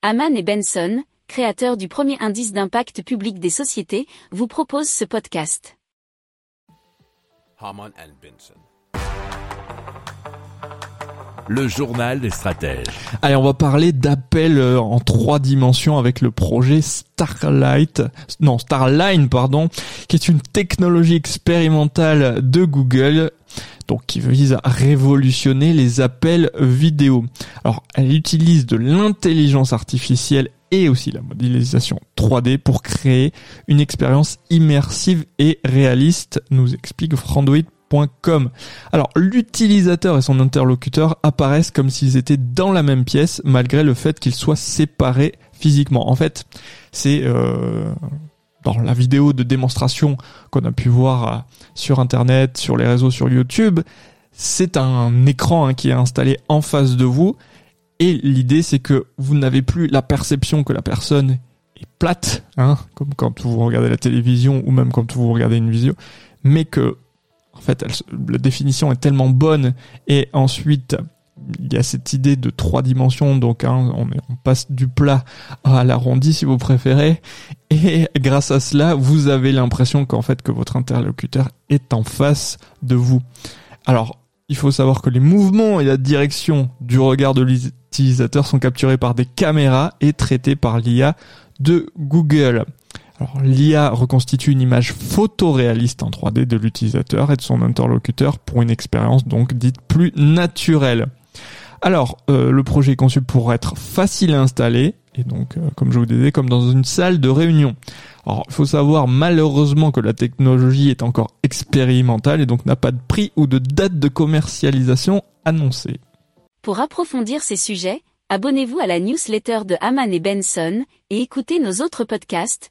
Haman et Benson, créateurs du premier indice d'impact public des sociétés, vous proposent ce podcast. Le journal des stratèges. Allez, on va parler d'appel euh, en trois dimensions avec le projet Starlight, non Starline pardon, qui est une technologie expérimentale de Google donc qui vise à révolutionner les appels vidéo. Alors, elle utilise de l'intelligence artificielle et aussi la modélisation 3D pour créer une expérience immersive et réaliste, nous explique Frandoid.com. Alors l'utilisateur et son interlocuteur apparaissent comme s'ils étaient dans la même pièce malgré le fait qu'ils soient séparés physiquement. En fait, c'est euh, dans la vidéo de démonstration qu'on a pu voir euh, sur Internet, sur les réseaux, sur YouTube, c'est un écran hein, qui est installé en face de vous. Et l'idée, c'est que vous n'avez plus la perception que la personne est plate, hein, comme quand vous regardez la télévision ou même quand vous regardez une vidéo, mais que, en fait, la définition est tellement bonne et ensuite il y a cette idée de trois dimensions, donc hein, on, passe du plat à l'arrondi si vous préférez, et grâce à cela, vous avez l'impression qu'en fait que votre interlocuteur est en face de vous. Alors, il faut savoir que les mouvements et la direction du regard de l'utilisateur sont capturés par des caméras et traités par l'IA de Google. L'IA reconstitue une image photoréaliste en 3D de l'utilisateur et de son interlocuteur pour une expérience donc dite plus naturelle. Alors, euh, le projet est conçu pour être facile à installer, et donc, euh, comme je vous disais, comme dans une salle de réunion. Alors, il faut savoir malheureusement que la technologie est encore expérimentale et donc n'a pas de prix ou de date de commercialisation annoncée. Pour approfondir ces sujets, abonnez-vous à la newsletter de Haman et Benson et écoutez nos autres podcasts